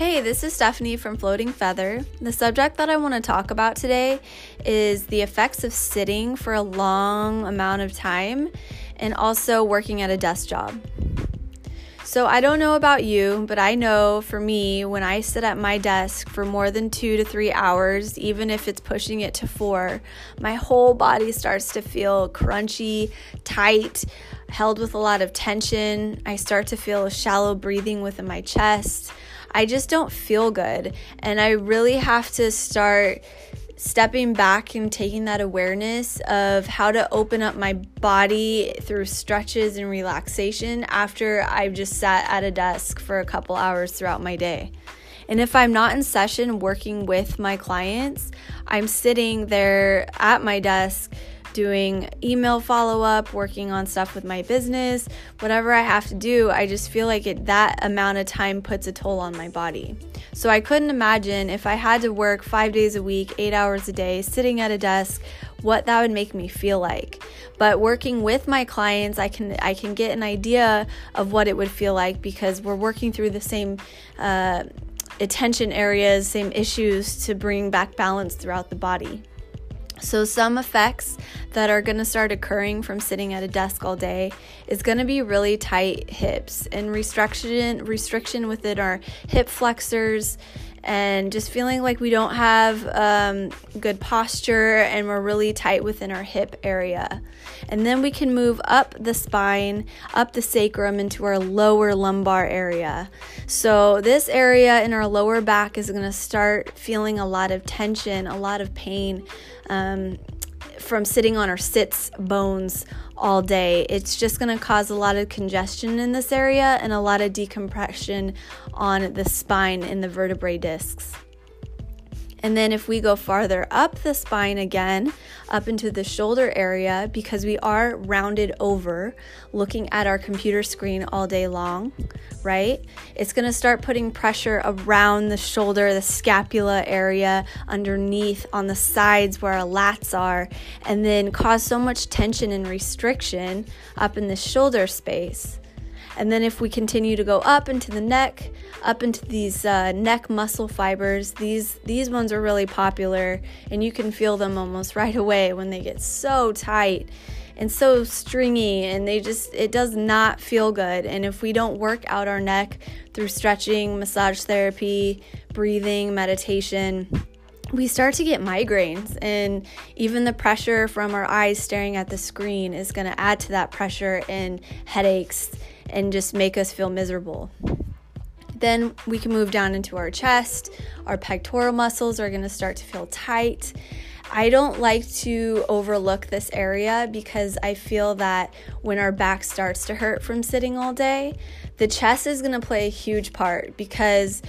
Hey, this is Stephanie from Floating Feather. The subject that I want to talk about today is the effects of sitting for a long amount of time and also working at a desk job. So, I don't know about you, but I know for me, when I sit at my desk for more than two to three hours, even if it's pushing it to four, my whole body starts to feel crunchy, tight, held with a lot of tension. I start to feel shallow breathing within my chest. I just don't feel good. And I really have to start stepping back and taking that awareness of how to open up my body through stretches and relaxation after I've just sat at a desk for a couple hours throughout my day. And if I'm not in session working with my clients, I'm sitting there at my desk doing email follow up, working on stuff with my business, whatever I have to do, I just feel like it, that amount of time puts a toll on my body. So I couldn't imagine if I had to work five days a week, eight hours a day, sitting at a desk, what that would make me feel like. But working with my clients, I can I can get an idea of what it would feel like because we're working through the same. Uh, attention areas, same issues to bring back balance throughout the body. So, some effects that are going to start occurring from sitting at a desk all day is going to be really tight hips and restriction restriction within our hip flexors and just feeling like we don't have um, good posture and we're really tight within our hip area. And then we can move up the spine, up the sacrum into our lower lumbar area. So, this area in our lower back is going to start feeling a lot of tension, a lot of pain um, from sitting on our sits bones all day. It's just going to cause a lot of congestion in this area and a lot of decompression on the spine and the vertebrae discs. And then if we go farther up the spine again, up into the shoulder area, because we are rounded over looking at our computer screen all day long, right? It's gonna start putting pressure around the shoulder, the scapula area, underneath, on the sides where our lats are, and then cause so much tension and restriction up in the shoulder space and then if we continue to go up into the neck, up into these uh, neck muscle fibers, these these ones are really popular, and you can feel them almost right away when they get so tight and so stringy and they just it does not feel good. And if we don't work out our neck through stretching massage therapy breathing meditation we start to get migraines. And even the pressure from our eyes staring at the screen is going to add to that pressure and headaches and just make us feel miserable. Then we can move down into our chest. Our pectoral muscles are going to start to feel tight. I don't like to overlook this area because I feel that when our back starts to hurt from sitting all day, the chest is going to play a huge part because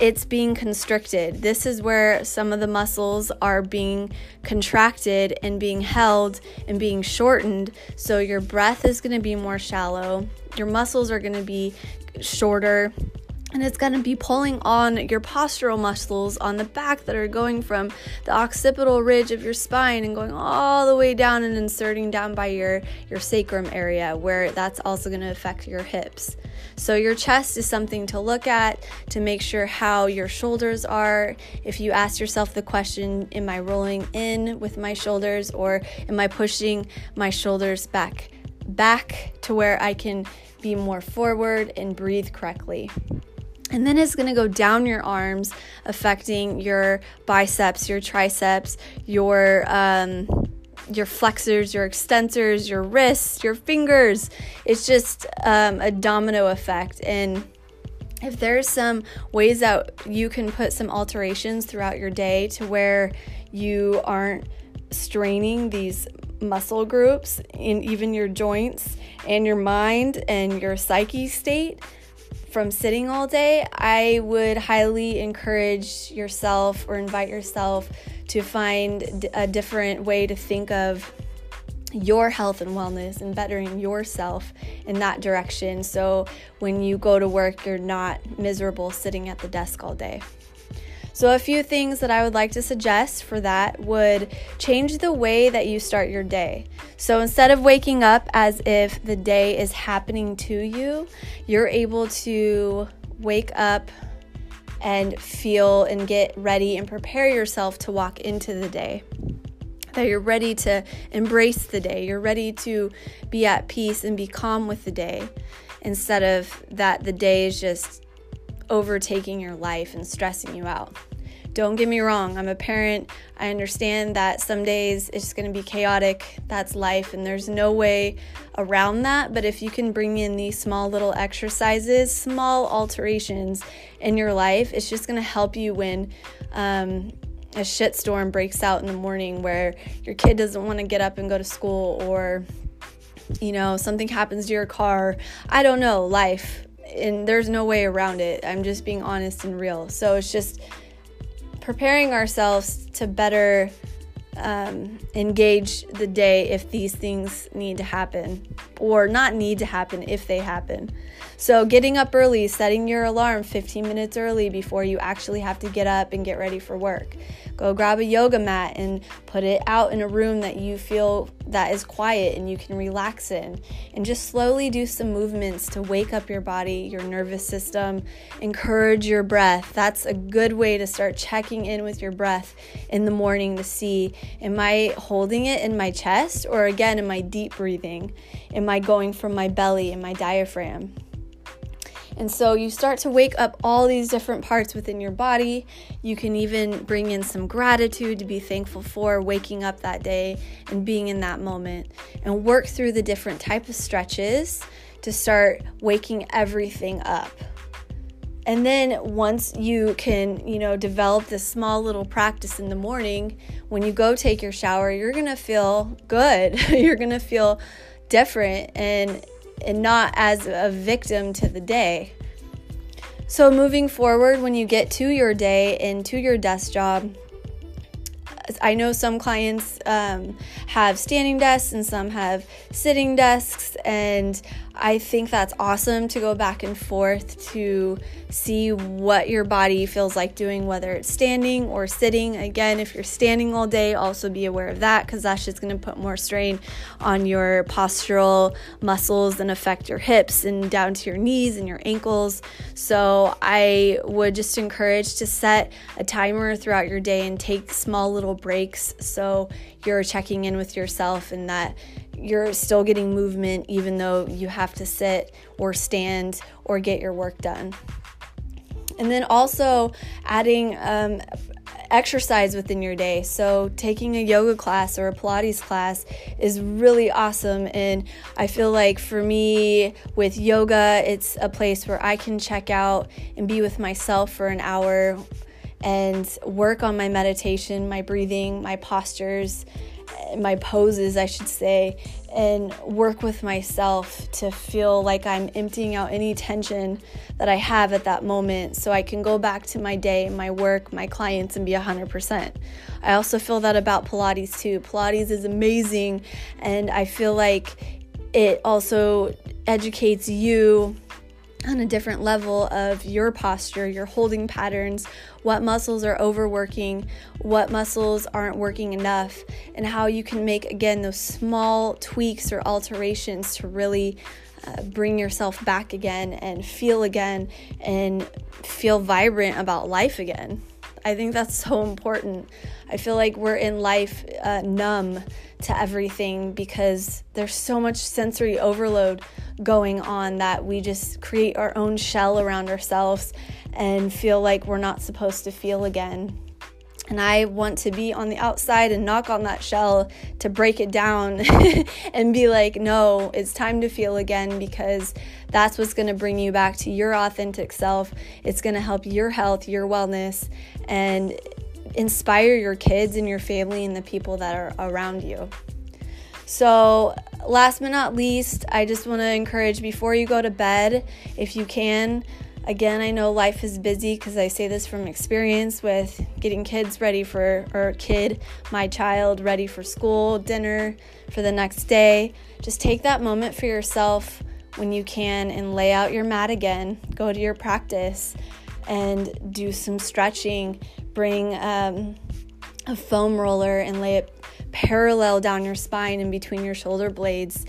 it's being constricted. This is where some of the muscles are being contracted and being held and being shortened. So your breath is going to be more shallow, your muscles are going to be shorter and it's going to be pulling on your postural muscles on the back that are going from the occipital ridge of your spine and going all the way down and inserting down by your your sacrum area where that's also going to affect your hips. So your chest is something to look at to make sure how your shoulders are. If you ask yourself the question, am I rolling in with my shoulders or am I pushing my shoulders back back to where I can be more forward and breathe correctly. And then it's going to go down your arms, affecting your biceps, your triceps, your um, your flexors, your extensors, your wrists, your fingers. It's just um, a domino effect. And if there's some ways that you can put some alterations throughout your day to where you aren't straining these muscle groups in even your joints and your mind and your psyche state from sitting all day, I would highly encourage yourself or invite yourself to find a different way to think of your health and wellness and bettering yourself in that direction. So when you go to work, you're not miserable sitting at the desk all day. So, a few things that I would like to suggest for that would change the way that you start your day. So, instead of waking up as if the day is happening to you, you're able to wake up and feel and get ready and prepare yourself to walk into the day. That you're ready to embrace the day. You're ready to be at peace and be calm with the day instead of that the day is just overtaking your life and stressing you out. Don't get me wrong, I'm a parent. I understand that some days it's going to be chaotic. That's life, and there's no way around that. But if you can bring in these small little exercises, small alterations in your life, it's just going to help you when um, a shitstorm breaks out in the morning where your kid doesn't want to get up and go to school or you know something happens to your car i don't know life and there's no way around it i'm just being honest and real so it's just preparing ourselves to better um, engage the day if these things need to happen or not need to happen if they happen. So, getting up early, setting your alarm 15 minutes early before you actually have to get up and get ready for work. Go grab a yoga mat and put it out in a room that you feel that is quiet and you can relax in. And just slowly do some movements to wake up your body, your nervous system, encourage your breath. That's a good way to start checking in with your breath in the morning to see am I holding it in my chest or again am I deep breathing? Am I going from my belly and my diaphragm? And so you start to wake up all these different parts within your body. You can even bring in some gratitude to be thankful for waking up that day and being in that moment and work through the different type of stretches to start waking everything up. And then once you can, you know, develop this small little practice in the morning, when you go take your shower, you're going to feel good. you're going to feel different and and not as a victim to the day. So, moving forward, when you get to your day and to your desk job, I know some clients um, have standing desks and some have sitting desks, and I think that's awesome to go back and forth to see what your body feels like doing, whether it's standing or sitting. Again, if you're standing all day, also be aware of that because that's just going to put more strain on your postural muscles and affect your hips and down to your knees and your ankles. So, I would just encourage to set a timer throughout your day and take small little breaks so you're checking in with yourself and that you're still getting movement even though you have to sit or stand or get your work done. And then also adding um, exercise within your day. So, taking a yoga class or a Pilates class is really awesome. And I feel like for me, with yoga, it's a place where I can check out and be with myself for an hour and work on my meditation, my breathing, my postures, my poses, I should say, and work with myself to feel like I'm emptying out any tension that I have at that moment so I can go back to my day, my work, my clients, and be 100%. I also feel that about Pilates too. Pilates is amazing, and I feel like it also educates you on a different level of your posture, your holding patterns, what muscles are overworking, what muscles aren't working enough, and how you can make again those small tweaks or alterations to really uh, bring yourself back again and feel again and feel vibrant about life again. I think that's so important. I feel like we're in life uh, numb to everything because there's so much sensory overload going on that we just create our own shell around ourselves and feel like we're not supposed to feel again. And I want to be on the outside and knock on that shell to break it down and be like, no, it's time to feel again because that's what's going to bring you back to your authentic self. It's going to help your health, your wellness, and inspire your kids and your family and the people that are around you. So, last but not least, I just want to encourage before you go to bed, if you can, again, I know life is busy because I say this from experience with getting kids ready for, or kid, my child, ready for school, dinner for the next day. Just take that moment for yourself when you can and lay out your mat again. Go to your practice and do some stretching. Bring um, a foam roller and lay it parallel down your spine and between your shoulder blades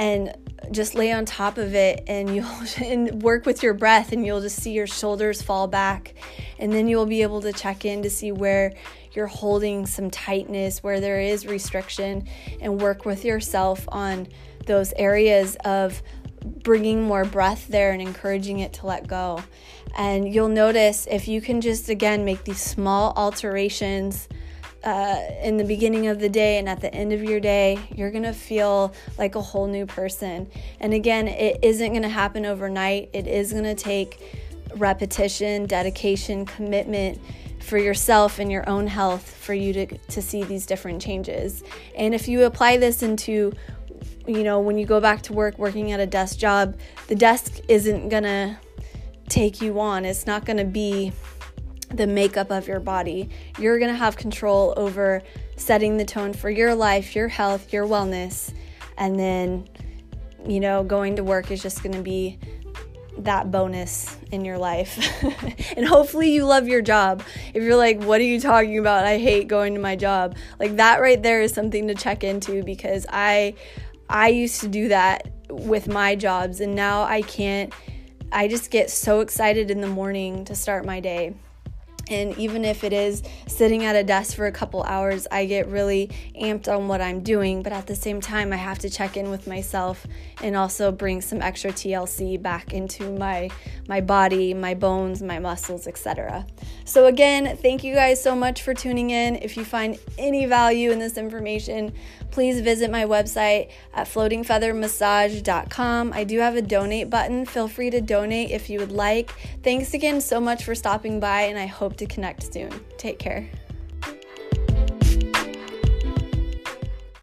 and just lay on top of it and you'll and work with your breath and you'll just see your shoulders fall back. And then you'll be able to check in to see where you're holding some tightness where there is restriction and work with yourself on those areas of bringing more breath there and encouraging it to let go. And you'll notice if you can just again make these small alterations uh, in the beginning of the day and at the end of your day, you're gonna feel like a whole new person. And again, it isn't gonna happen overnight, it is gonna take repetition, dedication, commitment for yourself and your own health for you to, to see these different changes. And if you apply this into you know, when you go back to work working at a desk job, the desk isn't gonna take you on. It's not gonna be the makeup of your body. You're going to have control over setting the tone for your life, your health, your wellness. And then, you know, going to work is just going to be that bonus in your life. and hopefully you love your job. If you're like, what are you talking about? I hate going to my job. Like that right there is something to check into because I I used to do that with my jobs and now I can't I just get so excited in the morning to start my day. And even if it is sitting at a desk for a couple hours, I get really amped on what I'm doing. But at the same time, I have to check in with myself and also bring some extra TLC back into my my body, my bones, my muscles, etc. So again, thank you guys so much for tuning in. If you find any value in this information, please visit my website at floatingfeathermassage.com. I do have a donate button. Feel free to donate if you would like. Thanks again so much for stopping by, and I hope to connect soon. Take care.